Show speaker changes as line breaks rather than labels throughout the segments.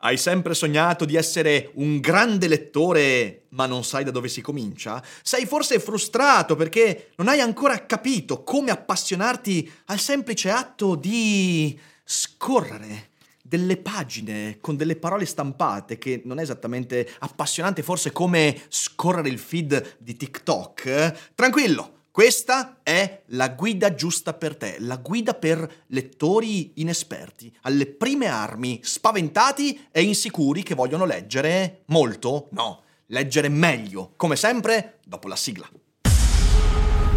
Hai sempre sognato di essere un grande lettore, ma non sai da dove si comincia? Sei forse frustrato perché non hai ancora capito come appassionarti al semplice atto di scorrere delle pagine con delle parole stampate che non è esattamente appassionante, forse come scorrere il feed di TikTok? Tranquillo! Questa è la guida giusta per te, la guida per lettori inesperti, alle prime armi, spaventati e insicuri che vogliono leggere molto, no, leggere meglio, come sempre dopo la sigla.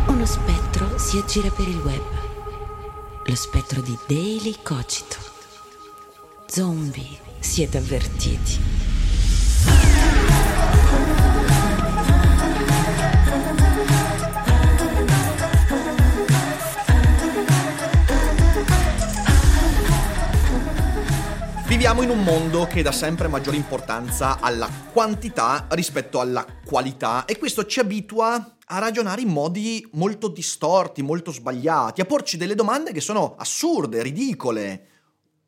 Uno spettro si aggira per il web. Lo spettro di Daily Cogito. Zombie, siete avvertiti.
Viviamo in un mondo che dà sempre maggiore importanza alla quantità rispetto alla qualità e questo ci abitua a ragionare in modi molto distorti, molto sbagliati, a porci delle domande che sono assurde, ridicole.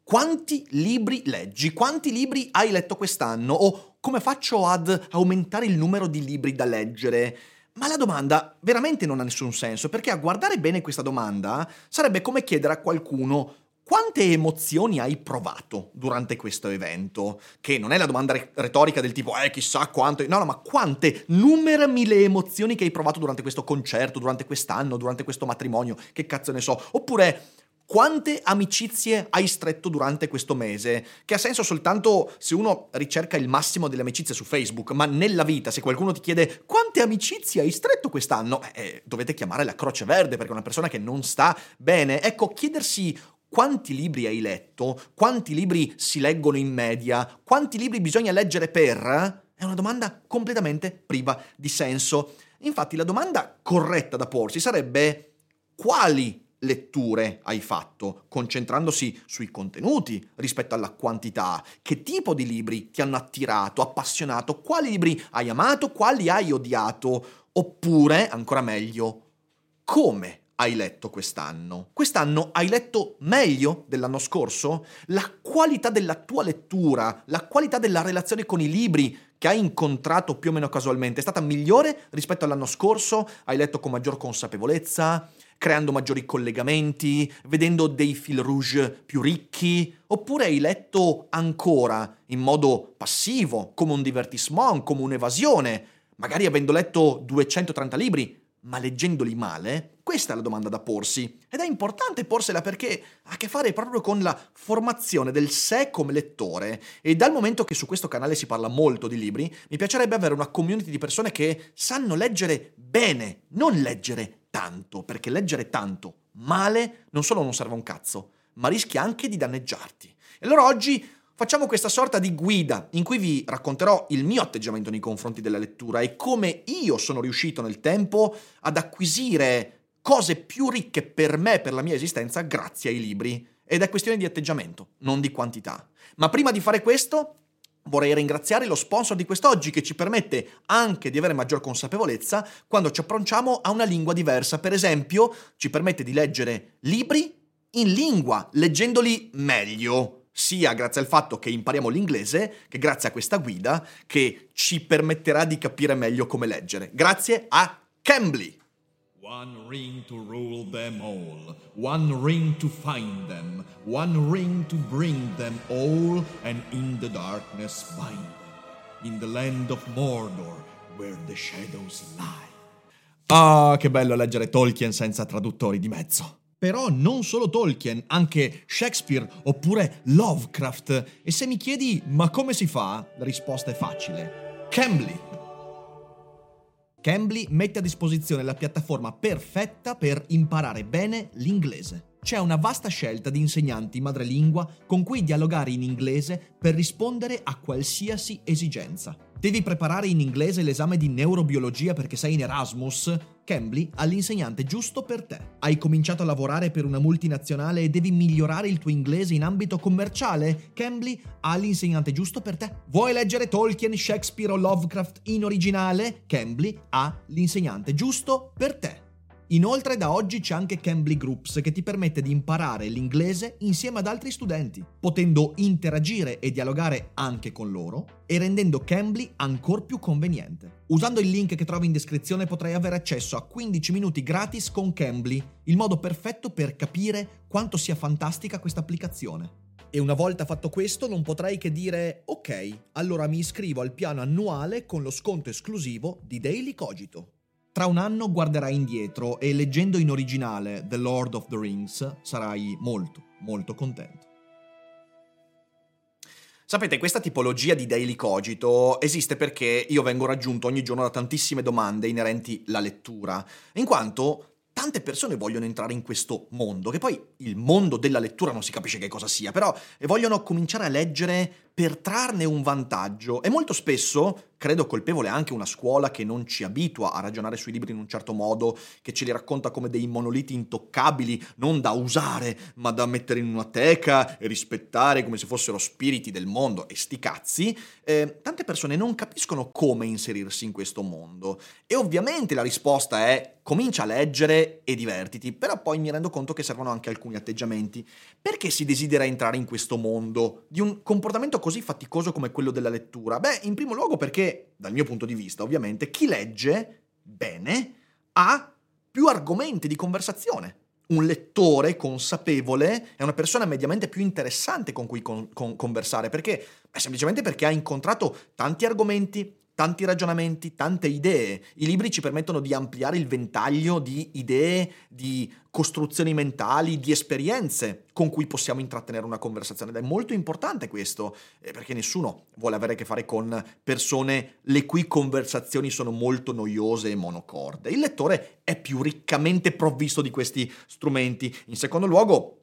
Quanti libri leggi? Quanti libri hai letto quest'anno? O come faccio ad aumentare il numero di libri da leggere? Ma la domanda veramente non ha nessun senso, perché a guardare bene questa domanda sarebbe come chiedere a qualcuno quante emozioni hai provato durante questo evento? Che non è la domanda retorica del tipo, eh, chissà quanto. No, no, ma quante? Numerami le emozioni che hai provato durante questo concerto, durante quest'anno, durante questo matrimonio, che cazzo ne so. Oppure, quante amicizie hai stretto durante questo mese? Che ha senso soltanto se uno ricerca il massimo delle amicizie su Facebook, ma nella vita, se qualcuno ti chiede quante amicizie hai stretto quest'anno, eh, dovete chiamare la Croce Verde perché è una persona che non sta bene. Ecco, chiedersi quanti libri hai letto, quanti libri si leggono in media, quanti libri bisogna leggere per... È una domanda completamente priva di senso. Infatti la domanda corretta da porsi sarebbe quali letture hai fatto, concentrandosi sui contenuti rispetto alla quantità, che tipo di libri ti hanno attirato, appassionato, quali libri hai amato, quali hai odiato, oppure, ancora meglio, come hai letto quest'anno? Quest'anno hai letto meglio dell'anno scorso? La qualità della tua lettura, la qualità della relazione con i libri che hai incontrato più o meno casualmente è stata migliore rispetto all'anno scorso? Hai letto con maggior consapevolezza? creando maggiori collegamenti, vedendo dei fil rouge più ricchi, oppure hai letto ancora in modo passivo, come un divertissement, come un'evasione, magari avendo letto 230 libri, ma leggendoli male? Questa è la domanda da porsi ed è importante porsela perché ha a che fare proprio con la formazione del sé come lettore e dal momento che su questo canale si parla molto di libri, mi piacerebbe avere una community di persone che sanno leggere bene, non leggere tanto, perché leggere tanto male non solo non serve un cazzo, ma rischia anche di danneggiarti. E allora oggi Facciamo questa sorta di guida in cui vi racconterò il mio atteggiamento nei confronti della lettura e come io sono riuscito nel tempo ad acquisire cose più ricche per me, per la mia esistenza, grazie ai libri. Ed è questione di atteggiamento, non di quantità. Ma prima di fare questo, Vorrei ringraziare lo sponsor di quest'oggi che ci permette anche di avere maggior consapevolezza quando ci approcciamo a una lingua diversa. Per esempio, ci permette di leggere libri in lingua, leggendoli meglio, sia grazie al fatto che impariamo l'inglese che grazie a questa guida che ci permetterà di capire meglio come leggere. Grazie a Cambly.
One ring to rule them all, one ring to find them, one ring to bring them all, and in the darkness bind them, in the land of Mordor, where the shadows lie.
Ah, che bello leggere Tolkien senza traduttori di mezzo. Però non solo Tolkien, anche Shakespeare oppure Lovecraft. E se mi chiedi ma come si fa, la risposta è facile. Cambly Cambly mette a disposizione la piattaforma perfetta per imparare bene l'inglese. c'è una vasta scelta di insegnanti madrelingua con cui dialogare in inglese per rispondere a qualsiasi esigenza. Devi preparare in inglese l'esame di neurobiologia perché sei in Erasmus? Cambly ha l'insegnante giusto per te. Hai cominciato a lavorare per una multinazionale e devi migliorare il tuo inglese in ambito commerciale? Cambly ha l'insegnante giusto per te. Vuoi leggere Tolkien, Shakespeare o Lovecraft in originale? Cambly ha l'insegnante giusto per te. Inoltre da oggi c'è anche Cambly Groups che ti permette di imparare l'inglese insieme ad altri studenti, potendo interagire e dialogare anche con loro e rendendo Cambly ancora più conveniente. Usando il link che trovi in descrizione potrai avere accesso a 15 minuti gratis con Cambly, il modo perfetto per capire quanto sia fantastica questa applicazione. E una volta fatto questo non potrai che dire ok, allora mi iscrivo al piano annuale con lo sconto esclusivo di Daily Cogito. Tra un anno guarderai indietro e leggendo in originale The Lord of the Rings sarai molto, molto contento. Sapete, questa tipologia di daily cogito esiste perché io vengo raggiunto ogni giorno da tantissime domande inerenti alla lettura, in quanto tante persone vogliono entrare in questo mondo, che poi il mondo della lettura non si capisce che cosa sia, però vogliono cominciare a leggere per trarne un vantaggio e molto spesso credo colpevole anche una scuola che non ci abitua a ragionare sui libri in un certo modo, che ce li racconta come dei monoliti intoccabili, non da usare, ma da mettere in una teca e rispettare come se fossero spiriti del mondo e sti cazzi, eh, tante persone non capiscono come inserirsi in questo mondo. E ovviamente la risposta è comincia a leggere e divertiti, però poi mi rendo conto che servono anche alcuni atteggiamenti. Perché si desidera entrare in questo mondo di un comportamento così faticoso come quello della lettura? Beh, in primo luogo perché dal mio punto di vista ovviamente, chi legge bene ha più argomenti di conversazione. Un lettore consapevole è una persona mediamente più interessante con cui con, con, conversare, perché? Beh, semplicemente perché ha incontrato tanti argomenti, tanti ragionamenti, tante idee. I libri ci permettono di ampliare il ventaglio di idee, di costruzioni mentali, di esperienze con cui possiamo intrattenere una conversazione. Ed è molto importante questo, eh, perché nessuno vuole avere a che fare con persone le cui conversazioni sono molto noiose e monocorde. Il lettore è più riccamente provvisto di questi strumenti. In secondo luogo,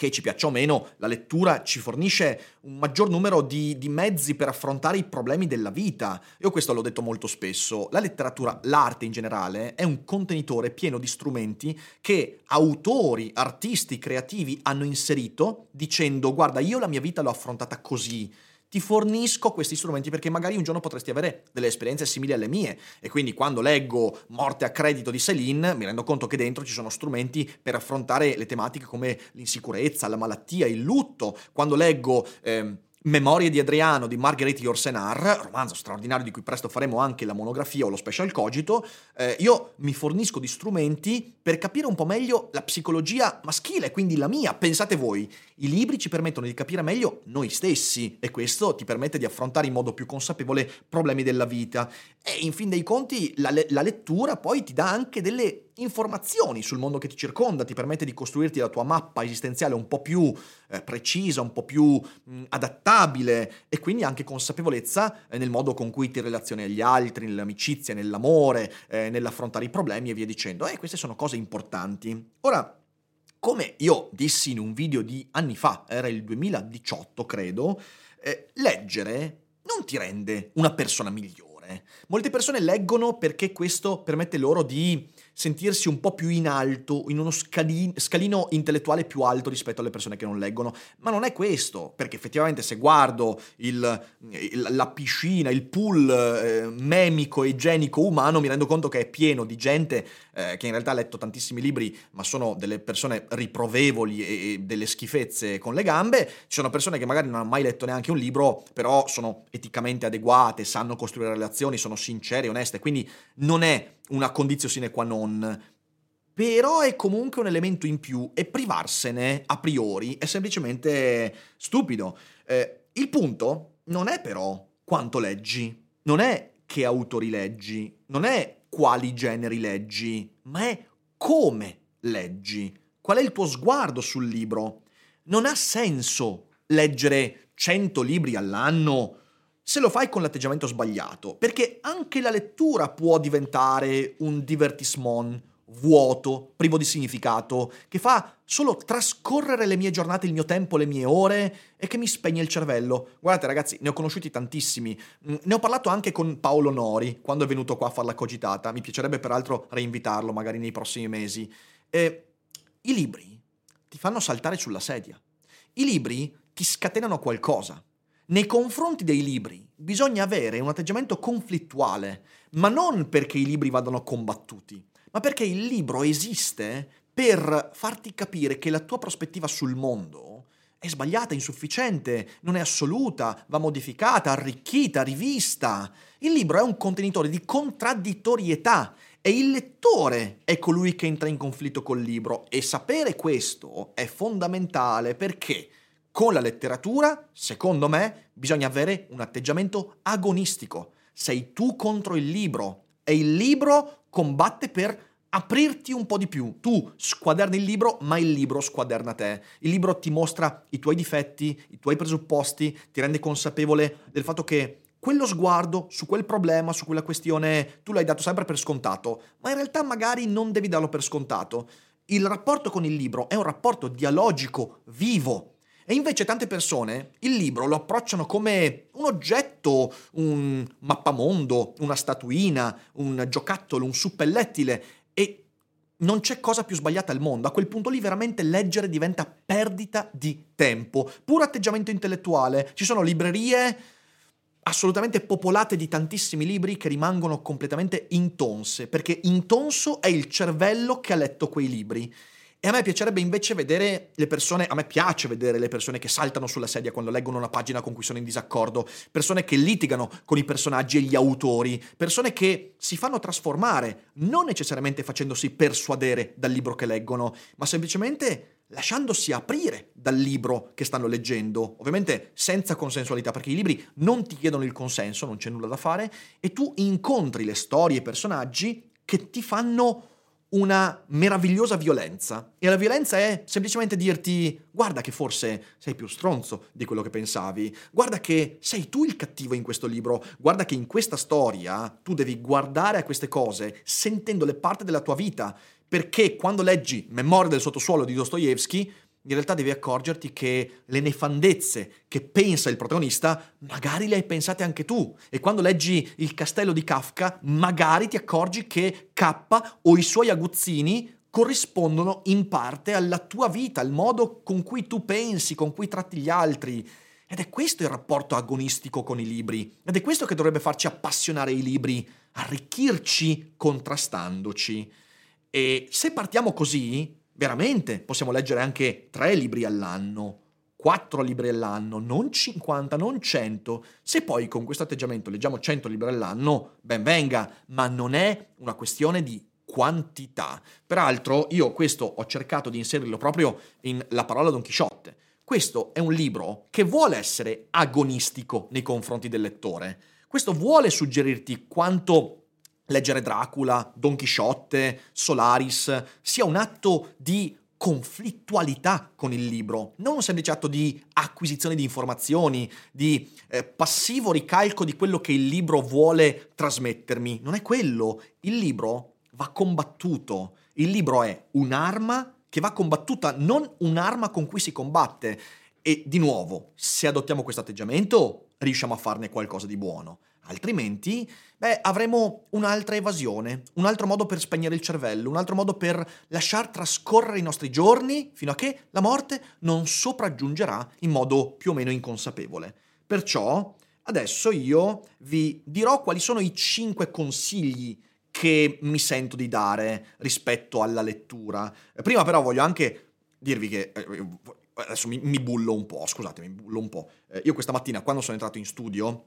che ci piaccia o meno, la lettura ci fornisce un maggior numero di, di, mezzi per affrontare i problemi della vita. Io questo l'ho detto molto spesso. La letteratura, l'arte in generale, è un contenitore pieno di strumenti che autori, artisti, creativi hanno inserito dicendo guarda, io la mia vita l'ho affrontata così ti fornisco questi strumenti perché magari un giorno potresti avere delle esperienze simili alle mie. E quindi quando leggo Morte a credito di Céline mi rendo conto che dentro ci sono strumenti per affrontare le tematiche come l'insicurezza, la malattia, il lutto, quando leggo... Eh, Memorie di Adriano di Marguerite Yourcenar, romanzo straordinario di cui presto faremo anche la monografia o lo special cogito, eh, io mi fornisco di strumenti per capire un po' meglio la psicologia maschile, quindi la mia. Pensate voi, i libri ci permettono di capire meglio noi stessi e questo ti permette di affrontare in modo più consapevole problemi della vita. E in fin dei conti la, le- la lettura poi ti dà anche delle informazioni sul mondo che ti circonda, ti permette di costruirti la tua mappa esistenziale un po' più eh, precisa, un po' più mh, adattabile e quindi anche consapevolezza eh, nel modo con cui ti relazioni agli altri, nell'amicizia, nell'amore, eh, nell'affrontare i problemi e via dicendo. E queste sono cose importanti. Ora, come io dissi in un video di anni fa, era il 2018 credo, eh, leggere non ti rende una persona migliore. Molte persone leggono perché questo permette loro di sentirsi un po' più in alto, in uno scalino, scalino intellettuale più alto rispetto alle persone che non leggono. Ma non è questo, perché effettivamente se guardo il, il, la piscina, il pool eh, memico igienico umano, mi rendo conto che è pieno di gente eh, che in realtà ha letto tantissimi libri, ma sono delle persone riprovevoli e, e delle schifezze con le gambe. Ci sono persone che magari non hanno mai letto neanche un libro, però sono eticamente adeguate, sanno costruire relazioni, sono sincere, oneste, quindi non è una condizione sine qua non, però è comunque un elemento in più e privarsene a priori è semplicemente stupido. Eh, il punto non è però quanto leggi, non è che autori leggi, non è quali generi leggi, ma è come leggi. Qual è il tuo sguardo sul libro? Non ha senso leggere 100 libri all'anno se lo fai con l'atteggiamento sbagliato, perché anche la lettura può diventare un divertissement, vuoto, privo di significato, che fa solo trascorrere le mie giornate, il mio tempo, le mie ore e che mi spegne il cervello. Guardate ragazzi, ne ho conosciuti tantissimi. Mm, ne ho parlato anche con Paolo Nori quando è venuto qua a fare la cogitata. Mi piacerebbe peraltro reinvitarlo magari nei prossimi mesi. E I libri ti fanno saltare sulla sedia. I libri ti scatenano qualcosa. Nei confronti dei libri bisogna avere un atteggiamento conflittuale, ma non perché i libri vadano combattuti, ma perché il libro esiste per farti capire che la tua prospettiva sul mondo è sbagliata, insufficiente, non è assoluta, va modificata, arricchita, rivista. Il libro è un contenitore di contraddittorietà e il lettore è colui che entra in conflitto col libro e sapere questo è fondamentale perché con la letteratura, secondo me, bisogna avere un atteggiamento agonistico. Sei tu contro il libro e il libro combatte per aprirti un po' di più. Tu squaderni il libro, ma il libro squaderna te. Il libro ti mostra i tuoi difetti, i tuoi presupposti, ti rende consapevole del fatto che quello sguardo su quel problema, su quella questione, tu l'hai dato sempre per scontato, ma in realtà magari non devi darlo per scontato. Il rapporto con il libro è un rapporto dialogico, vivo, e invece tante persone il libro lo approcciano come un oggetto, un mappamondo, una statuina, un giocattolo, un suppellettile e non c'è cosa più sbagliata al mondo. A quel punto lì veramente leggere diventa perdita di tempo, puro atteggiamento intellettuale. Ci sono librerie assolutamente popolate di tantissimi libri che rimangono completamente intonse, perché intonso è il cervello che ha letto quei libri. E a me piacerebbe invece vedere le persone, a me piace vedere le persone che saltano sulla sedia quando leggono una pagina con cui sono in disaccordo, persone che litigano con i personaggi e gli autori, persone che si fanno trasformare, non necessariamente facendosi persuadere dal libro che leggono, ma semplicemente lasciandosi aprire dal libro che stanno leggendo, ovviamente senza consensualità, perché i libri non ti chiedono il consenso, non c'è nulla da fare, e tu incontri le storie e i personaggi che ti fanno una meravigliosa violenza. E la violenza è semplicemente dirti guarda che forse sei più stronzo di quello che pensavi, guarda che sei tu il cattivo in questo libro, guarda che in questa storia tu devi guardare a queste cose sentendole parte della tua vita, perché quando leggi Memoria del sottosuolo di Dostoevsky in realtà devi accorgerti che le nefandezze che pensa il protagonista, magari le hai pensate anche tu. E quando leggi Il castello di Kafka, magari ti accorgi che K o i suoi aguzzini corrispondono in parte alla tua vita, al modo con cui tu pensi, con cui tratti gli altri. Ed è questo il rapporto agonistico con i libri. Ed è questo che dovrebbe farci appassionare i libri, arricchirci contrastandoci. E se partiamo così, veramente possiamo leggere anche tre libri all'anno, quattro libri all'anno, non 50, non 100. Se poi con questo atteggiamento leggiamo 100 libri all'anno, ben venga, ma non è una questione di quantità. Peraltro io questo ho cercato di inserirlo proprio in La parola Don Chisciotte. Questo è un libro che vuole essere agonistico nei confronti del lettore. Questo vuole suggerirti quanto leggere Dracula, Don Chisciotte, Solaris sia un atto di conflittualità con il libro, non un semplice atto di acquisizione di informazioni, di eh, passivo ricalco di quello che il libro vuole trasmettermi. Non è quello. Il libro va combattuto. Il libro è un'arma che va combattuta, non un'arma con cui si combatte. E di nuovo, se adottiamo questo atteggiamento, riusciamo a farne qualcosa di buono. Altrimenti, beh, avremo un'altra evasione, un altro modo per spegnere il cervello, un altro modo per lasciar trascorrere i nostri giorni fino a che la morte non sopraggiungerà in modo più o meno inconsapevole. Perciò, adesso io vi dirò quali sono i cinque consigli che mi sento di dare rispetto alla lettura. Prima però voglio anche dirvi che eh, adesso mi, mi, bullo un po', scusate, mi bullo un po'. Eh, io questa mattina quando sono entrato in studio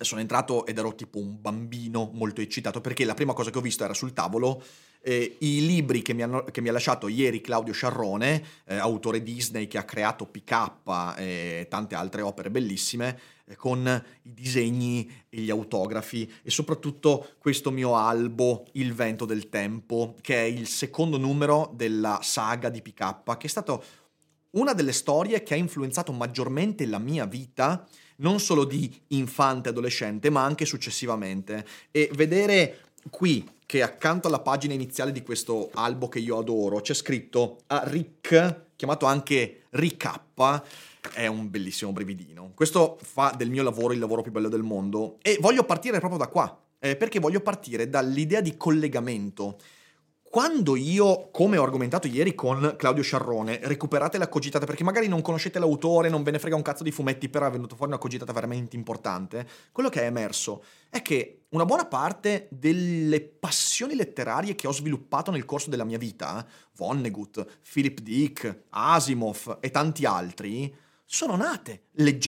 sono entrato ed ero tipo un bambino molto eccitato perché la prima cosa che ho visto era sul tavolo eh, i libri che mi, hanno, che mi, ha lasciato ieri Claudio Sciarrone, eh, autore Disney che ha creato PK e tante altre opere bellissime, eh, con i disegni e gli autografi e soprattutto questo mio albo Il vento del tempo, che è il secondo numero della saga di PK, che è stato una delle storie che ha influenzato maggiormente la mia vita non solo di infante adolescente, ma anche successivamente. E vedere qui che accanto alla pagina iniziale di questo albo che io adoro c'è scritto Rick, chiamato anche Ricappa, è un bellissimo brividino. Questo fa del mio lavoro il lavoro più bello del mondo e voglio partire proprio da qua, eh, perché voglio partire dall'idea di collegamento quando io, come ho argomentato ieri con Claudio Sciarrone, recuperate la cogitata, perché magari non conoscete l'autore, non ve ne frega un cazzo di fumetti, però è venuto fuori una cogitata veramente importante, quello che è emerso è che una buona parte delle passioni letterarie che ho sviluppato nel corso della mia vita, Vonnegut, Philip Dick, Asimov e tanti altri, sono nate leggendo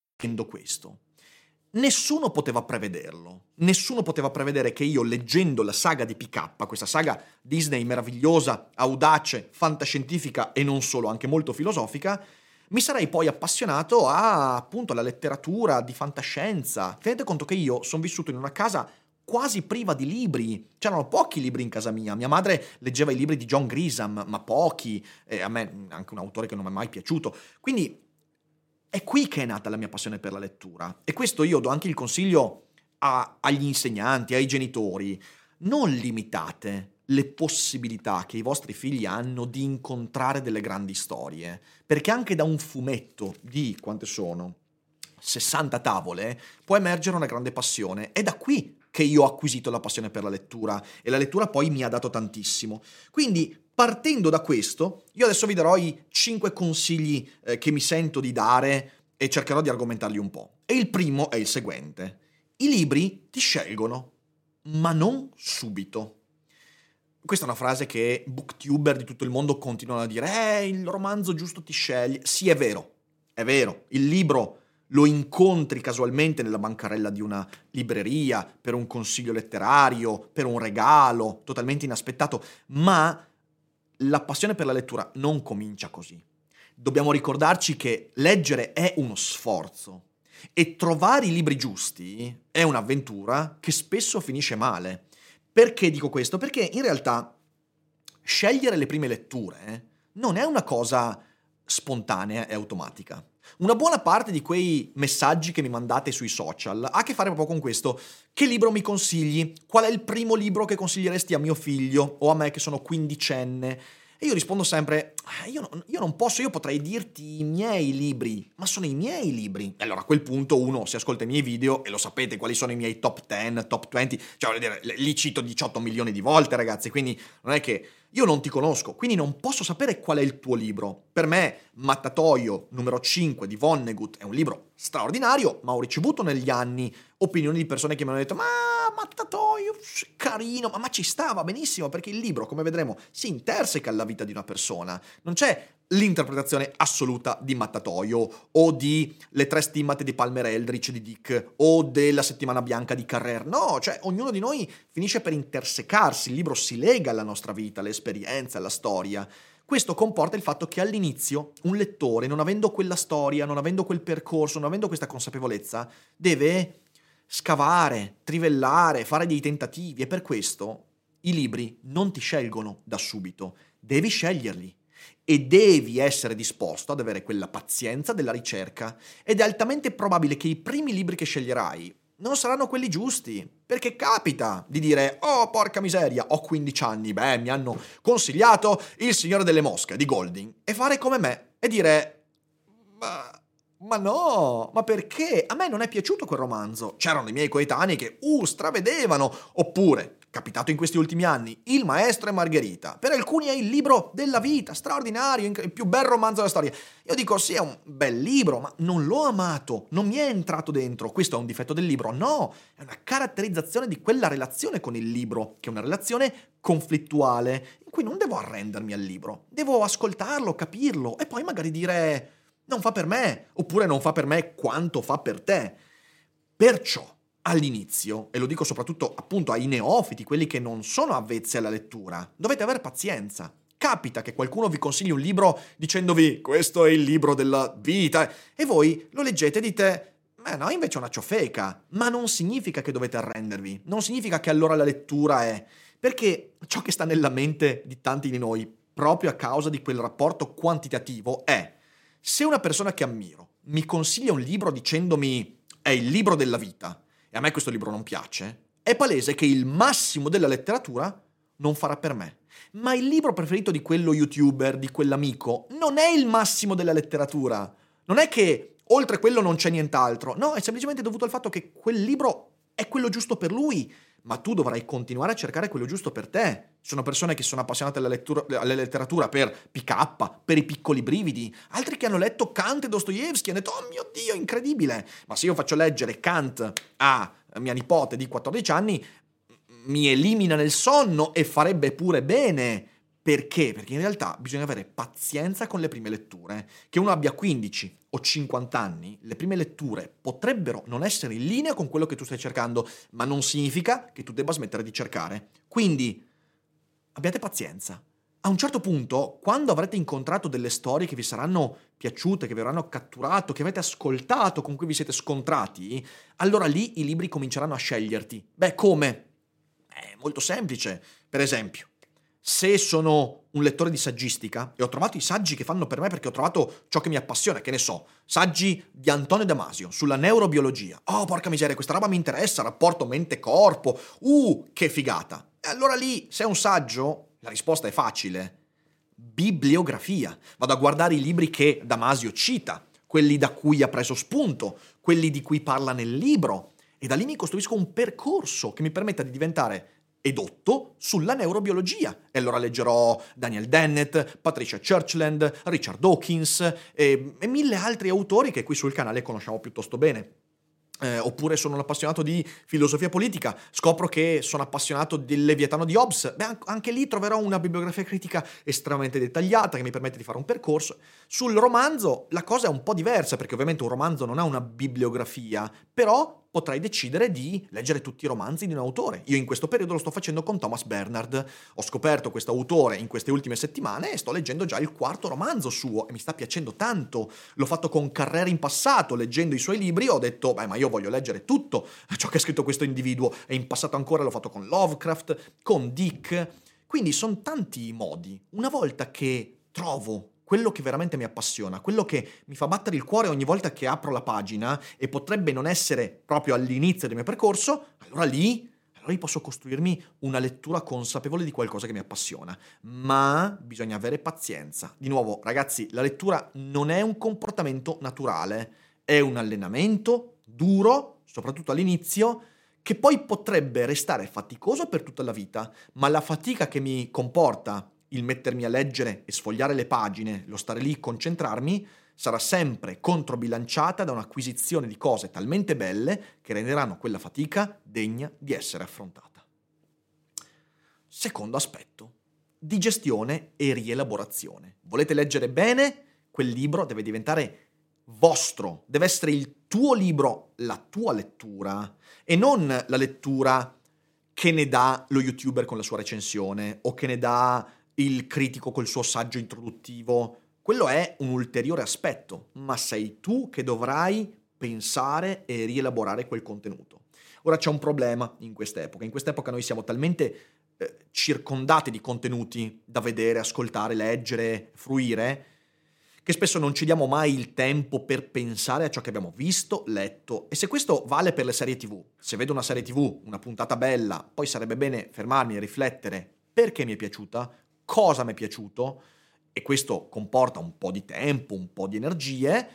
Questo. Nessuno poteva prevederlo. Nessuno poteva prevedere che io, leggendo la saga di PK, questa saga Disney meravigliosa, audace, fantascientifica e non solo, anche molto filosofica, mi sarei poi appassionato a, appunto, alla letteratura di fantascienza. Tenete conto che io sono vissuto in una casa quasi priva di libri. C'erano pochi libri in casa mia. Mia madre leggeva i libri di John Grisham, ma pochi. E a me anche un autore che non mi è mai piaciuto. Quindi è qui che è nata la mia passione per la lettura. E questo io do anche il consiglio a, agli insegnanti, ai genitori. Non limitate le possibilità che i vostri figli hanno di incontrare delle grandi storie. Perché anche da un fumetto di quante sono? 60 tavole può emergere una grande passione. È da qui che io ho acquisito la passione per la lettura e la lettura poi mi ha dato tantissimo. Quindi Partendo da questo, io adesso vi darò i 5 consigli eh, che mi sento di dare e cercherò di argomentarli un po'. E il primo è il seguente. I libri ti scelgono, ma non subito. Questa è una frase che booktuber di tutto il mondo continuano a dire, eh, il romanzo giusto ti sceglie. Sì, è vero, è vero, il libro lo incontri casualmente nella bancarella di una libreria, per un consiglio letterario, per un regalo, totalmente inaspettato, ma la passione per la lettura non comincia così. Dobbiamo ricordarci che leggere è uno sforzo e trovare i libri giusti è un'avventura che spesso finisce male. Perché dico questo? Perché in realtà scegliere le prime letture non è una cosa spontanea e automatica. Una buona parte di quei messaggi che mi mandate sui social ha a che fare proprio con questo. Che libro mi consigli? Qual è il primo libro che consiglieresti a mio figlio o a me che sono quindicenne? E io rispondo sempre, ah, io, io non posso, io potrei dirti i miei libri, ma sono i miei libri. E allora a quel punto uno si ascolta i miei video e lo sapete quali sono i miei top 10, top 20, cioè voglio dire, li cito 18 milioni di volte ragazzi, quindi non è che io non ti conosco, quindi non posso sapere qual è il tuo libro. Per me, Mattatoio numero 5 di Vonnegut è un libro straordinario, ma ho ricevuto negli anni opinioni di persone che mi hanno detto ma Mattatoio, carino, ma, ma ci stava benissimo perché il libro, come vedremo, si interseca alla vita di una persona. Non c'è l'interpretazione assoluta di Mattatoio o di Le tre stimmate di Palmer Eldritch di Dick o della settimana bianca di Carrer. No, cioè ognuno di noi finisce per intersecarsi, il libro si lega alla nostra vita, alle esperienze, alla storia. Questo comporta il fatto che all'inizio un lettore, non avendo quella storia, non avendo quel percorso, non avendo questa consapevolezza, deve scavare, trivellare, fare dei tentativi. E per questo i libri non ti scelgono da subito, devi sceglierli. E devi essere disposto ad avere quella pazienza della ricerca. Ed è altamente probabile che i primi libri che sceglierai non saranno quelli giusti, perché capita di dire "Oh, porca miseria, ho 15 anni, beh, mi hanno consigliato Il Signore delle Mosche di Golding" e fare come me e dire "Ma ma no, ma perché? A me non è piaciuto quel romanzo. C'erano i miei coetanei che, uh, stravedevano. Oppure, capitato in questi ultimi anni, Il maestro e Margherita. Per alcuni è il libro della vita, straordinario, il più bel romanzo della storia. Io dico, sì, è un bel libro, ma non l'ho amato, non mi è entrato dentro. Questo è un difetto del libro? No, è una caratterizzazione di quella relazione con il libro, che è una relazione conflittuale, in cui non devo arrendermi al libro. Devo ascoltarlo, capirlo e poi magari dire non fa per me, oppure non fa per me quanto fa per te. Perciò, all'inizio, e lo dico soprattutto appunto ai neofiti, quelli che non sono avvezzi alla lettura, dovete avere pazienza. Capita che qualcuno vi consigli un libro dicendovi questo è il libro della vita e voi lo leggete e dite Beh no, invece è una ciofeca, ma non significa che dovete arrendervi, non significa che allora la lettura è... Perché ciò che sta nella mente di tanti di noi, proprio a causa di quel rapporto quantitativo, è se una persona che ammiro mi consiglia un libro dicendomi è il libro della vita e a me questo libro non piace, è palese che il massimo della letteratura non farà per me. Ma il libro preferito di quello youtuber, di quell'amico, non è il massimo della letteratura. Non è che oltre quello non c'è nient'altro. No, è semplicemente dovuto al fatto che quel libro è quello giusto per lui, ma tu dovrai continuare a cercare quello giusto per te. Ci sono persone che sono appassionate alla, lettura, alla letteratura per PK, per i piccoli brividi, altri che hanno letto Kant e Dostoevsky e hanno detto, oh mio Dio, incredibile! Ma se io faccio leggere Kant a mia nipote di 14 anni, mi elimina nel sonno e farebbe pure bene. Perché? Perché in realtà bisogna avere pazienza con le prime letture. Che uno abbia 15 o 50 anni, le prime letture potrebbero non essere in linea con quello che tu stai cercando, ma non significa che tu debba smettere di cercare. Quindi abbiate pazienza. A un certo punto, quando avrete incontrato delle storie che vi saranno piaciute, che vi avranno catturato, che avete ascoltato, con cui vi siete scontrati, allora lì i libri cominceranno a sceglierti. Beh, come? È molto semplice. Per esempio, se sono un lettore di saggistica e ho trovato i saggi che fanno per me perché ho trovato ciò che mi appassiona, che ne so, saggi di Antonio Damasio sulla neurobiologia. Oh, porca miseria, questa roba mi interessa, rapporto mente-corpo. Uh, che figata. E allora lì, se è un saggio, la risposta è facile. Bibliografia. Vado a guardare i libri che Damasio cita, quelli da cui ha preso spunto, quelli di cui parla nel libro. E da lì mi costruisco un percorso che mi permetta di diventare edotto sulla neurobiologia. E allora leggerò Daniel Dennett, Patricia Churchland, Richard Dawkins e, e mille altri autori che qui sul canale conosciamo piuttosto bene. Eh, oppure sono un appassionato di filosofia politica, scopro che sono appassionato del Leviatano di Hobbes, beh, anche lì troverò una bibliografia critica estremamente dettagliata che mi permette di fare un percorso. Sul romanzo la cosa è un po' diversa, perché ovviamente un romanzo non ha una bibliografia, però potrai decidere di leggere tutti i romanzi di un autore. Io in questo periodo lo sto facendo con Thomas Bernard. Ho scoperto questo autore in queste ultime settimane e sto leggendo già il quarto romanzo suo e mi sta piacendo tanto. L'ho fatto con Carrera in passato, leggendo i suoi libri, ho detto, beh, ma io voglio leggere tutto ciò che ha scritto questo individuo e in passato ancora l'ho fatto con Lovecraft, con Dick. Quindi sono tanti i modi. Una volta che trovo quello che veramente mi appassiona, quello che mi fa battere il cuore ogni volta che apro la pagina e potrebbe non essere proprio all'inizio del mio percorso, allora lì, allora posso costruirmi una lettura consapevole di qualcosa che mi appassiona. Ma bisogna avere pazienza. Di nuovo, ragazzi, la lettura non è un comportamento naturale, è un allenamento duro, soprattutto all'inizio, che poi potrebbe restare faticoso per tutta la vita, ma la fatica che mi comporta il mettermi a leggere e sfogliare le pagine, lo stare lì, concentrarmi, sarà sempre controbilanciata da un'acquisizione di cose talmente belle che renderanno quella fatica degna di essere affrontata. Secondo aspetto, digestione e rielaborazione. Volete leggere bene? Quel libro deve diventare vostro, deve essere il tuo libro, la tua lettura e non la lettura che ne dà lo youtuber con la sua recensione o che ne dà il critico col suo saggio introduttivo, quello è un ulteriore aspetto, ma sei tu che dovrai pensare e rielaborare quel contenuto. Ora c'è un problema in quest'epoca, in quest'epoca noi siamo talmente eh, circondati di contenuti da vedere, ascoltare, leggere, fruire, che spesso non ci diamo mai il tempo per pensare a ciò che abbiamo visto, letto. E se questo vale per le serie tv, se vedo una serie tv, una puntata bella, poi sarebbe bene fermarmi e riflettere perché mi è piaciuta, cosa mi è piaciuto e questo comporta un po' di tempo, un po' di energie,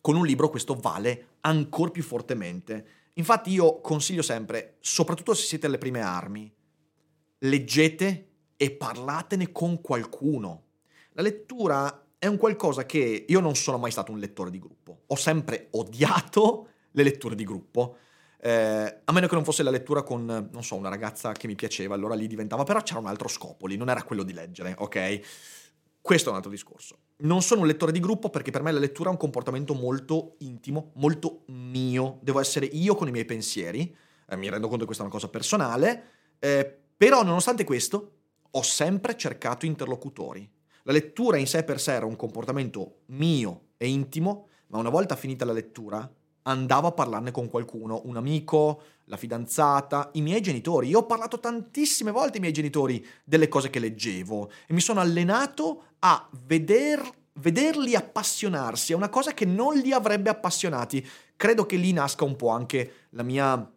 con un libro questo vale ancora più fortemente. Infatti io consiglio sempre, soprattutto se siete alle prime armi, leggete e parlatene con qualcuno. La lettura è un qualcosa che io non sono mai stato un lettore di gruppo, ho sempre odiato le letture di gruppo eh, a meno che non fosse la lettura con, non so, una ragazza che mi piaceva, allora lì diventava, però c'era un altro scopo lì, non era quello di leggere, ok? Questo è un altro discorso. Non sono un lettore di gruppo perché per me la lettura è un comportamento molto intimo, molto mio. Devo essere io con i miei pensieri, eh, mi rendo conto che questa è una cosa personale, eh, però nonostante questo ho sempre cercato interlocutori. La lettura in sé per sé era un comportamento mio e intimo, ma una volta finita la lettura andavo a parlarne con qualcuno, un amico, la fidanzata, i miei genitori. Io ho parlato tantissime volte ai miei genitori delle cose che leggevo e mi sono allenato a veder, vederli appassionarsi a una cosa che non li avrebbe appassionati. Credo che lì nasca un po' anche la mia,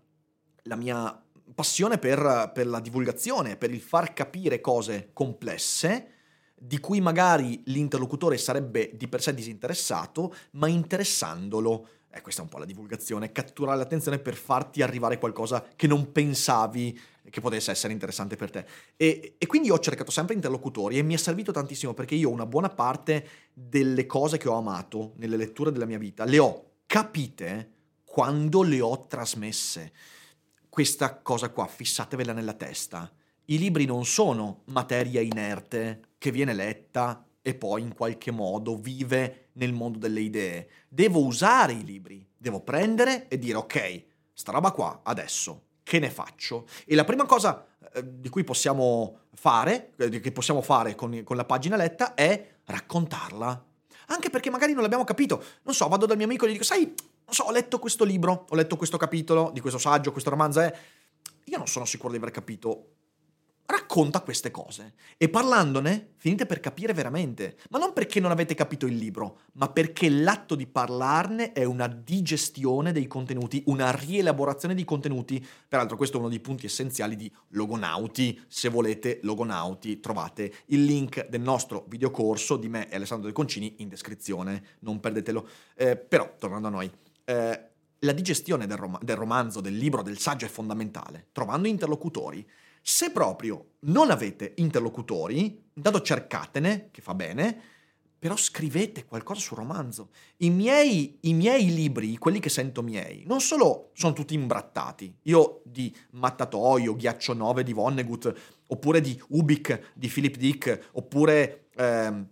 la mia passione per, per la divulgazione, per il far capire cose complesse di cui magari l'interlocutore sarebbe di per sé disinteressato, ma interessandolo e questa è un po' la divulgazione, catturare l'attenzione per farti arrivare qualcosa che non pensavi che potesse essere interessante per te. E, e, quindi ho cercato sempre interlocutori e mi è servito tantissimo perché io una buona parte delle cose che ho amato nelle letture della mia vita le ho capite quando le ho trasmesse. Questa cosa qua, fissatevela nella testa. I libri non sono materia inerte che viene letta e poi in qualche modo vive nel mondo delle idee. Devo usare i libri, devo prendere e dire ok, sta roba qua, adesso, che ne faccio? E la prima cosa eh, di cui possiamo fare, eh, che possiamo fare con, con la pagina letta, è raccontarla. Anche perché magari non l'abbiamo capito. Non so, vado dal mio amico e gli dico, sai, non so, ho letto questo libro, ho letto questo capitolo di questo saggio, questo romanzo, eh. Io non sono sicuro di aver capito racconta queste cose. E parlandone finite per capire veramente, ma non perché non avete capito il libro, ma perché l'atto di parlarne è una digestione dei contenuti, una rielaborazione dei contenuti. Peraltro questo è uno dei punti essenziali di Logonauti, se volete Logonauti trovate il link del nostro videocorso di me e Alessandro De Concini in descrizione, non perdetelo. Eh, però, tornando a noi, eh, la digestione del, rom- del romanzo, del libro, del saggio è fondamentale, trovando interlocutori se proprio non avete interlocutori, intanto cercatene, che fa bene, però scrivete qualcosa sul romanzo. I miei, I miei, libri, quelli che sento miei, non solo sono tutti imbrattati. Io di Mattatoio, Ghiaccio 9 di Vonnegut, oppure di Ubik di Philip Dick, oppure ehm,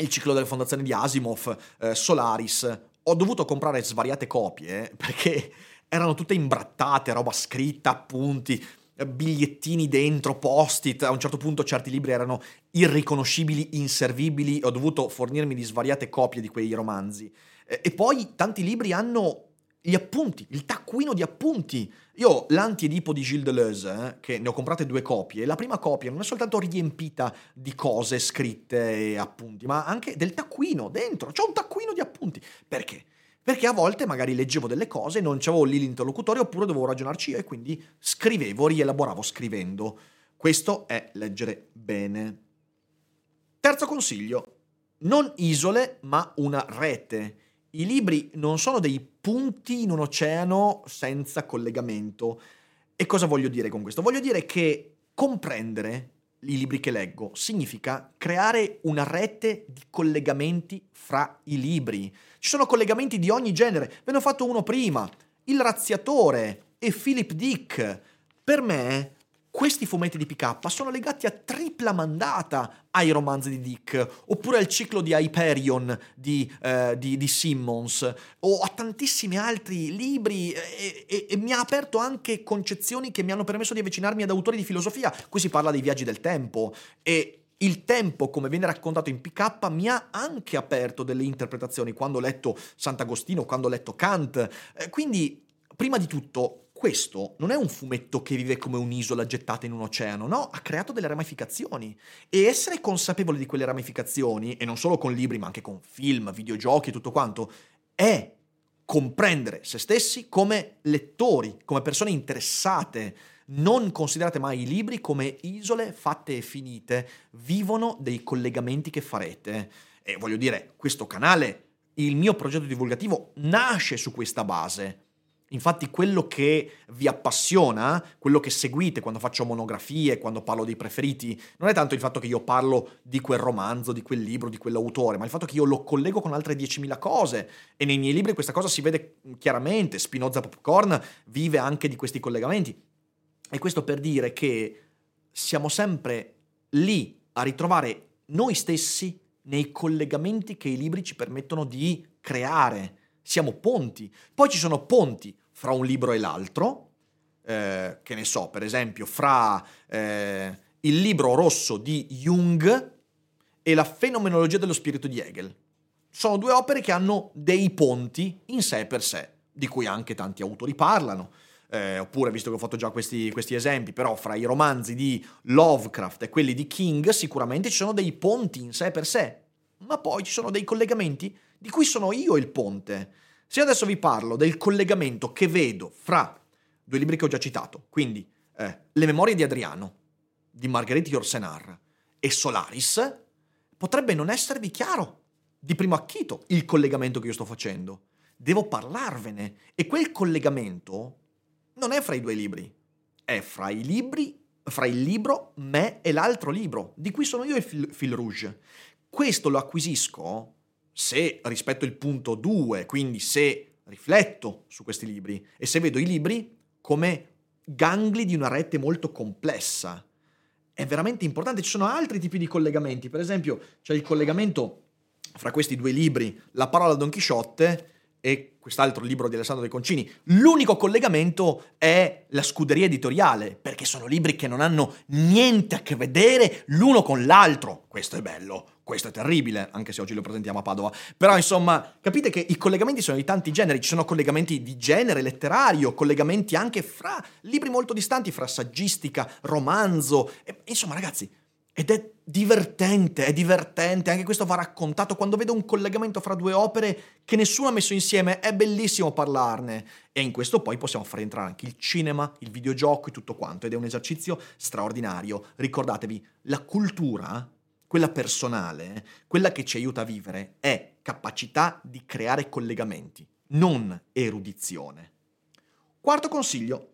il ciclo delle fondazioni di Asimov, eh, Solaris, ho dovuto comprare svariate copie eh, perché erano tutte imbrattate, roba scritta, appunti bigliettini dentro, post-it, a un certo punto certi libri erano irriconoscibili, inservibili, ho dovuto fornirmi di svariate copie di quei romanzi. E poi tanti libri hanno gli appunti, il taccuino di appunti. Io l'anti-edipo di Gilles Deleuze, eh, che ne ho comprate due copie, la prima copia non è soltanto riempita di cose scritte e appunti, ma anche del taccuino dentro. C'è un taccuino di appunti. Perché? Perché a volte magari leggevo delle cose, non c'avevo lì l'interlocutore oppure dovevo ragionarci io e quindi scrivevo, rielaboravo scrivendo. Questo è leggere bene. Terzo consiglio, non isole ma una rete. I libri non sono dei punti in un oceano senza collegamento. E cosa voglio dire con questo? Voglio dire che comprendere i libri che leggo significa creare una rete di collegamenti fra i libri. Ci sono collegamenti di ogni genere. Ve ne ho fatto uno prima. Il razziatore e Philip Dick. Per me questi fumetti di PK sono legati a tripla mandata ai romanzi di Dick, oppure al ciclo di Hyperion di, eh, di, di Simmons, o a tantissimi altri libri, e, e, e, mi ha aperto anche concezioni che mi hanno permesso di avvicinarmi ad autori di filosofia. Qui si parla dei viaggi del tempo, e il tempo, come viene raccontato in PK, mi ha anche aperto delle interpretazioni quando ho letto Sant'Agostino, quando ho letto Kant. Eh, quindi, prima di tutto, questo non è un fumetto che vive come un'isola gettata in un oceano, no, ha creato delle ramificazioni. E essere consapevoli di quelle ramificazioni, e non solo con libri, ma anche con film, videogiochi e tutto quanto, è comprendere se stessi come lettori, come persone interessate non considerate mai i libri come isole fatte e finite, vivono dei collegamenti che farete. E voglio dire, questo canale, il mio progetto divulgativo nasce su questa base. Infatti quello che vi appassiona, quello che seguite quando faccio monografie, quando parlo dei preferiti, non è tanto il fatto che io parlo di quel romanzo, di quel libro, di quell'autore, ma il fatto che io lo collego con altre 10.000 cose e nei miei libri questa cosa si vede chiaramente, Spinoza Popcorn vive anche di questi collegamenti. E questo per dire che siamo sempre lì a ritrovare noi stessi nei collegamenti che i libri ci permettono di creare. Siamo ponti. Poi ci sono ponti fra un libro e l'altro, eh, che ne so, per esempio, fra eh, il libro rosso di Jung e la fenomenologia dello spirito di Hegel. Sono due opere che hanno dei ponti in sé per sé, di cui anche tanti autori parlano. Eh, oppure, visto che ho fatto già questi, questi esempi, però fra i romanzi di Lovecraft e quelli di King sicuramente ci sono dei ponti in sé per sé, ma poi ci sono dei collegamenti di cui sono io il ponte. Se io adesso vi parlo del collegamento che vedo fra due libri che ho già citato, quindi eh, Le memorie di Adriano, di Marguerite Yourcenar, e Solaris, potrebbe non esservi chiaro di primo acchito il collegamento che io sto facendo. Devo parlarvene e quel collegamento non è fra i due libri, è fra i libri, fra il libro, me e l'altro libro, di cui sono io il fil, fil rouge. Questo lo acquisisco se rispetto il punto 2, quindi se rifletto su questi libri e se vedo i libri come gangli di una rete molto complessa. È veramente importante, ci sono altri tipi di collegamenti, per esempio c'è il collegamento fra questi due libri, La parola Don Chisciotte e quest'altro libro di Alessandro De Concini. L'unico collegamento è la scuderia editoriale, perché sono libri che non hanno niente a che vedere l'uno con l'altro. Questo è bello, questo è terribile, anche se oggi lo presentiamo a Padova. Però insomma, capite che i collegamenti sono di tanti generi, ci sono collegamenti di genere letterario, collegamenti anche fra libri molto distanti, fra saggistica, romanzo. E, insomma, ragazzi, ed è divertente, è divertente, anche questo va raccontato quando vedo un collegamento fra due opere che nessuno ha messo insieme, è bellissimo parlarne. E in questo poi possiamo far entrare anche il cinema, il videogioco e tutto quanto, ed è un esercizio straordinario. Ricordatevi, la cultura, quella personale, quella che ci aiuta a vivere, è capacità di creare collegamenti, non erudizione. Quarto consiglio,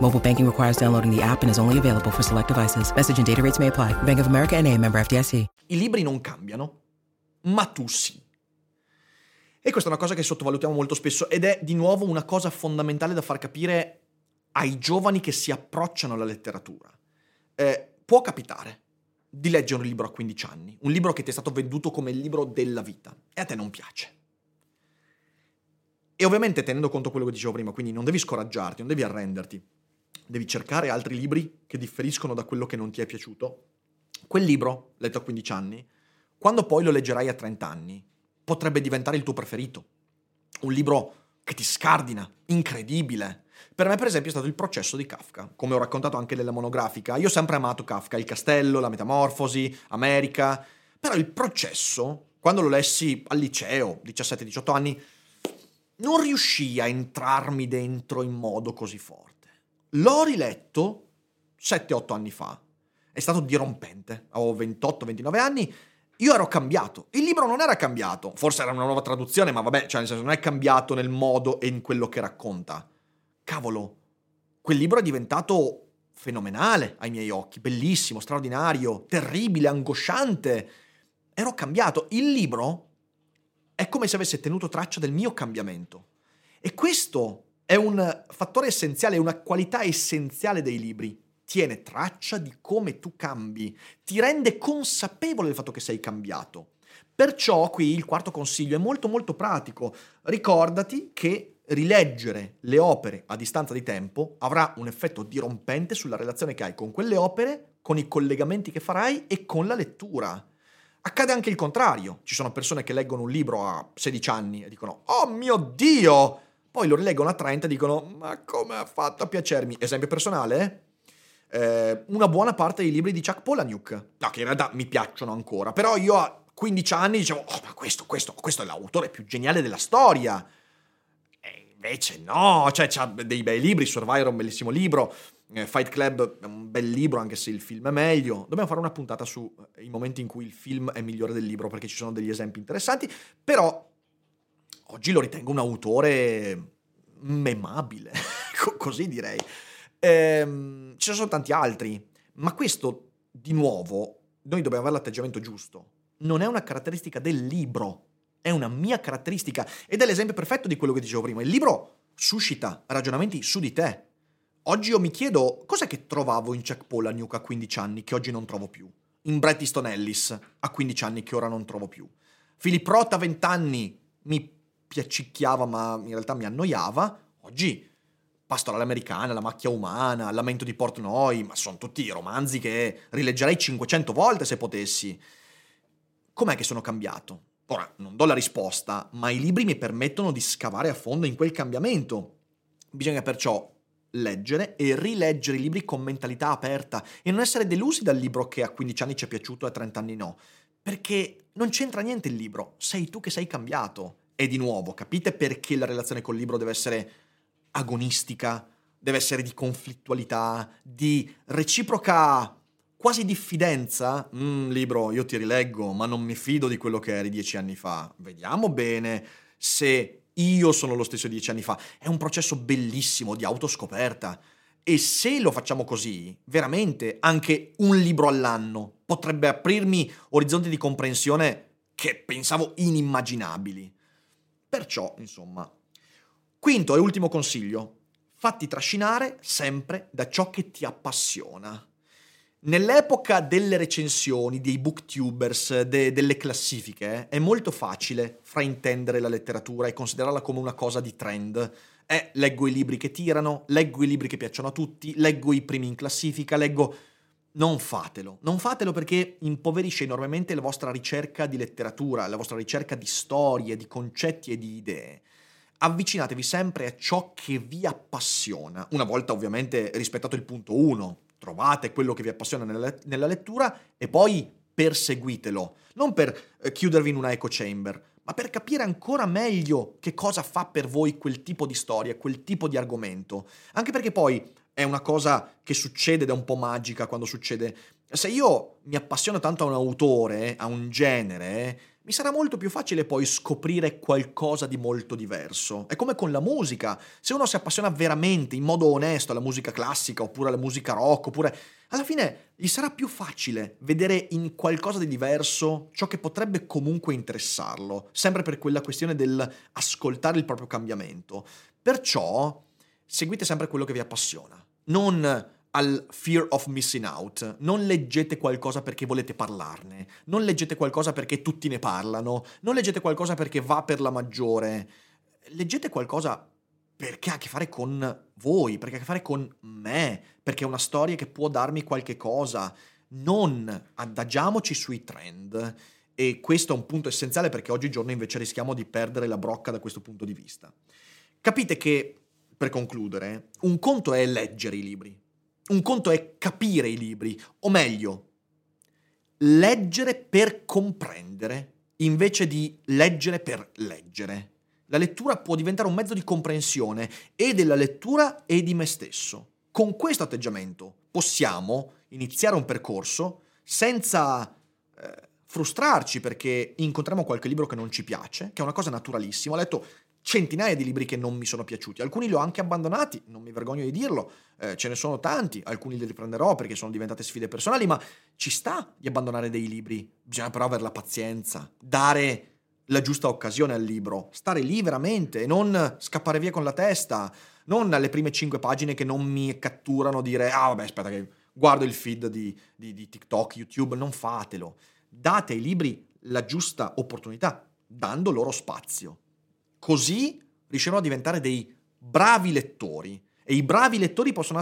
Mobile banking requires downloading the app and is only available for select devices. Message and data rates may apply. Bank of America and a member FDIC.
I libri non cambiano, ma tu sì. E questa è una cosa che sottovalutiamo molto spesso ed è di nuovo una cosa fondamentale da far capire ai giovani che si approcciano alla letteratura. Eh, può capitare di leggere un libro a 15 anni, un libro che ti è stato venduto come il libro della vita e a te non piace. E ovviamente tenendo conto quello che dicevo prima, quindi non devi scoraggiarti, non devi arrenderti, devi cercare altri libri che differiscono da quello che non ti è piaciuto. Quel libro, letto a 15 anni, quando poi lo leggerai a 30 anni, potrebbe diventare il tuo preferito. Un libro che ti scardina, incredibile. Per me, per esempio, è stato il processo di Kafka, come ho raccontato anche nella monografica. Io ho sempre amato Kafka, il castello, la metamorfosi, America, però il processo, quando lo lessi al liceo, 17-18 anni, non riuscii a entrarmi dentro in modo così forte. L'ho riletto 7-8 anni fa. È stato dirompente. Avevo 28-29 anni. Io ero cambiato. Il libro non era cambiato. Forse era una nuova traduzione, ma vabbè, cioè nel senso non è cambiato nel modo e in quello che racconta. Cavolo, quel libro è diventato fenomenale ai miei occhi, bellissimo, straordinario, terribile, angosciante. Ero cambiato. Il libro è come se avesse tenuto traccia del mio cambiamento. E questo è un fattore essenziale, una qualità essenziale dei libri. Tiene traccia di come tu cambi, ti rende consapevole del fatto che sei cambiato. Perciò qui il quarto consiglio è molto molto pratico. Ricordati che rileggere le opere a distanza di tempo avrà un effetto dirompente sulla relazione che hai con quelle opere, con i collegamenti che farai e con la lettura. Accade anche il contrario. Ci sono persone che leggono un libro a 16 anni e dicono Oh mio Dio! Poi lo rileggono a 30 e dicono Ma come ha fatto a piacermi? Esempio personale? Eh, una buona parte dei libri di Chuck Palahniuk. No, che in realtà mi piacciono ancora. Però io a 15 anni dicevo Oh ma questo, questo, questo è l'autore più geniale della storia. E invece no, cioè c'ha dei bei libri. Survivor è un bellissimo libro. Eh, Fight Club è un bel libro, anche se il film è meglio. Dobbiamo fare una puntata sui eh, momenti in cui il film è migliore del libro, perché ci sono degli esempi interessanti. Però oggi lo ritengo un autore memabile, così direi. Ehm, ci sono tanti altri, ma questo di nuovo noi dobbiamo avere l'atteggiamento giusto, non è una caratteristica del libro, è una mia caratteristica ed è l'esempio perfetto di quello che dicevo prima. Il libro suscita ragionamenti su di te. Oggi io mi chiedo cos'è che trovavo in Jack Palahniuk a 15 anni che oggi non trovo più. In Bret Easton Ellis a 15 anni che ora non trovo più. Philip Roth a 20 anni mi piacicchiava ma in realtà mi annoiava. Oggi Pastorale americana, La macchia umana, Lamento di Portnoy, ma sono tutti romanzi che rileggerei 500 volte se potessi. Com'è che sono cambiato? Ora, non do la risposta, ma i libri mi permettono di scavare a fondo in quel cambiamento. Bisogna perciò leggere e rileggere i libri con mentalità aperta e non essere delusi dal libro che a 15 anni ci è piaciuto e a 30 anni no. Perché non c'entra niente il libro, sei tu che sei cambiato. E di nuovo, capite perché la relazione col libro deve essere agonistica, deve essere di conflittualità, di reciproca quasi diffidenza. Mm, libro, io ti rileggo, ma non mi fido di quello che eri dieci anni fa. Vediamo bene se io sono lo stesso dieci anni fa. È un processo bellissimo di autoscoperta. E se lo facciamo così, veramente anche un libro all'anno potrebbe aprirmi orizzonti di comprensione che pensavo inimmaginabili. Perciò, insomma. Quinto e ultimo consiglio. Fatti trascinare sempre da ciò che ti appassiona. Nell'epoca delle recensioni, dei booktubers, de- delle classifiche, è molto facile fraintendere la letteratura e considerarla come una cosa di trend. Eh, leggo i libri che tirano, leggo i libri che piacciono a tutti, leggo i primi in classifica, leggo... Non fatelo, non fatelo perché impoverisce enormemente la vostra ricerca di letteratura, la vostra ricerca di storie, di concetti e di idee. Avvicinatevi sempre a ciò che vi appassiona, una volta ovviamente rispettato il punto 1, trovate quello che vi appassiona nella, lettura e poi perseguitelo, non per eh, chiudervi in una echo chamber, ma per capire ancora meglio che cosa fa per voi quel tipo di storia, quel tipo di argomento. Anche perché poi è una cosa che succede ed è un po' magica quando succede. Se io mi appassiono tanto a un autore, a un genere, mi sarà molto più facile poi scoprire qualcosa di molto diverso. È come con la musica. Se uno si appassiona veramente, in modo onesto, alla musica classica, oppure alla musica rock, oppure... Alla fine gli sarà più facile vedere in qualcosa di diverso ciò che potrebbe comunque interessarlo, sempre per quella questione dell'ascoltare il proprio cambiamento. Perciò seguite sempre quello che vi appassiona. Non al fear of missing out. Non leggete qualcosa perché volete parlarne, non leggete qualcosa perché tutti ne parlano, non leggete qualcosa perché va per la maggiore. Leggete qualcosa perché ha a che fare con voi, perché ha a che fare con me, perché è una storia che può darmi qualche cosa. Non adagiamoci sui trend. E questo è un punto essenziale perché oggigiorno invece rischiamo di perdere la brocca da questo punto di vista. Capite che, per concludere, un conto è leggere i libri, un conto è capire i libri, o meglio, leggere per comprendere invece di leggere per leggere. La lettura può diventare un mezzo di comprensione e della lettura e di me stesso. Con questo atteggiamento possiamo iniziare un percorso senza eh, frustrarci perché incontriamo qualche libro che non ci piace, che è una cosa naturalissima. Ho letto centinaia di libri che non mi sono piaciuti, alcuni li ho anche abbandonati, non mi vergogno di dirlo, eh, ce ne sono tanti, alcuni li riprenderò perché sono diventate sfide personali, ma ci sta di abbandonare dei libri, bisogna però avere la pazienza, dare la giusta occasione al libro, stare lì veramente e non scappare via con la testa, non alle prime cinque pagine che non mi catturano dire ah vabbè aspetta che guardo il feed di, di, di TikTok, YouTube, non fatelo, date ai libri la giusta opportunità, dando loro spazio. Così riuscirò a diventare dei bravi lettori. E i bravi lettori possono,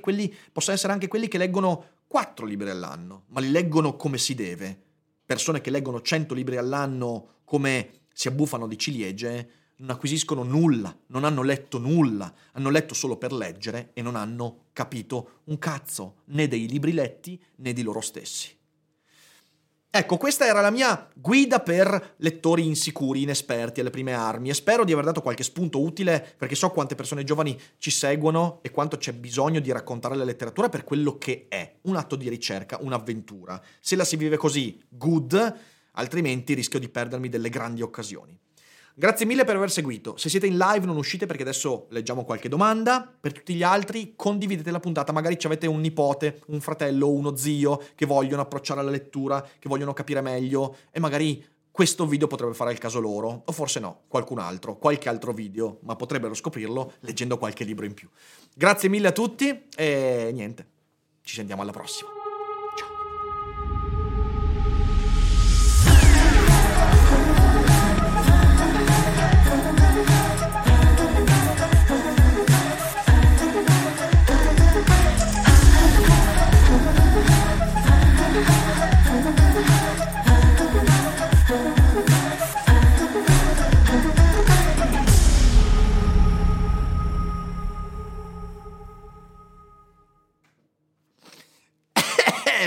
quelli, possono essere anche quelli che leggono quattro libri all'anno, ma li leggono come si deve. Persone che leggono 100 libri all'anno come si abbuffano di ciliegie non acquisiscono nulla, non hanno letto nulla, hanno letto solo per leggere e non hanno capito un cazzo né dei libri letti né di loro stessi. Ecco, questa era la mia guida per lettori insicuri, inesperti alle prime armi e spero di aver dato qualche spunto utile perché so quante persone giovani ci seguono e quanto c'è bisogno di raccontare la letteratura per quello che è, un atto di ricerca, un'avventura. Se la si vive così, good, altrimenti rischio di perdermi delle grandi occasioni. Grazie mille per aver seguito. Se siete in live non uscite perché adesso leggiamo qualche domanda. Per tutti gli altri condividete la puntata, magari avete un nipote, un fratello, uno zio che vogliono approcciare alla lettura, che vogliono capire meglio e magari questo video potrebbe fare il caso loro, o forse no, qualcun altro, qualche altro video, ma potrebbero scoprirlo leggendo qualche libro in più. Grazie mille a tutti e niente, ci sentiamo alla prossima.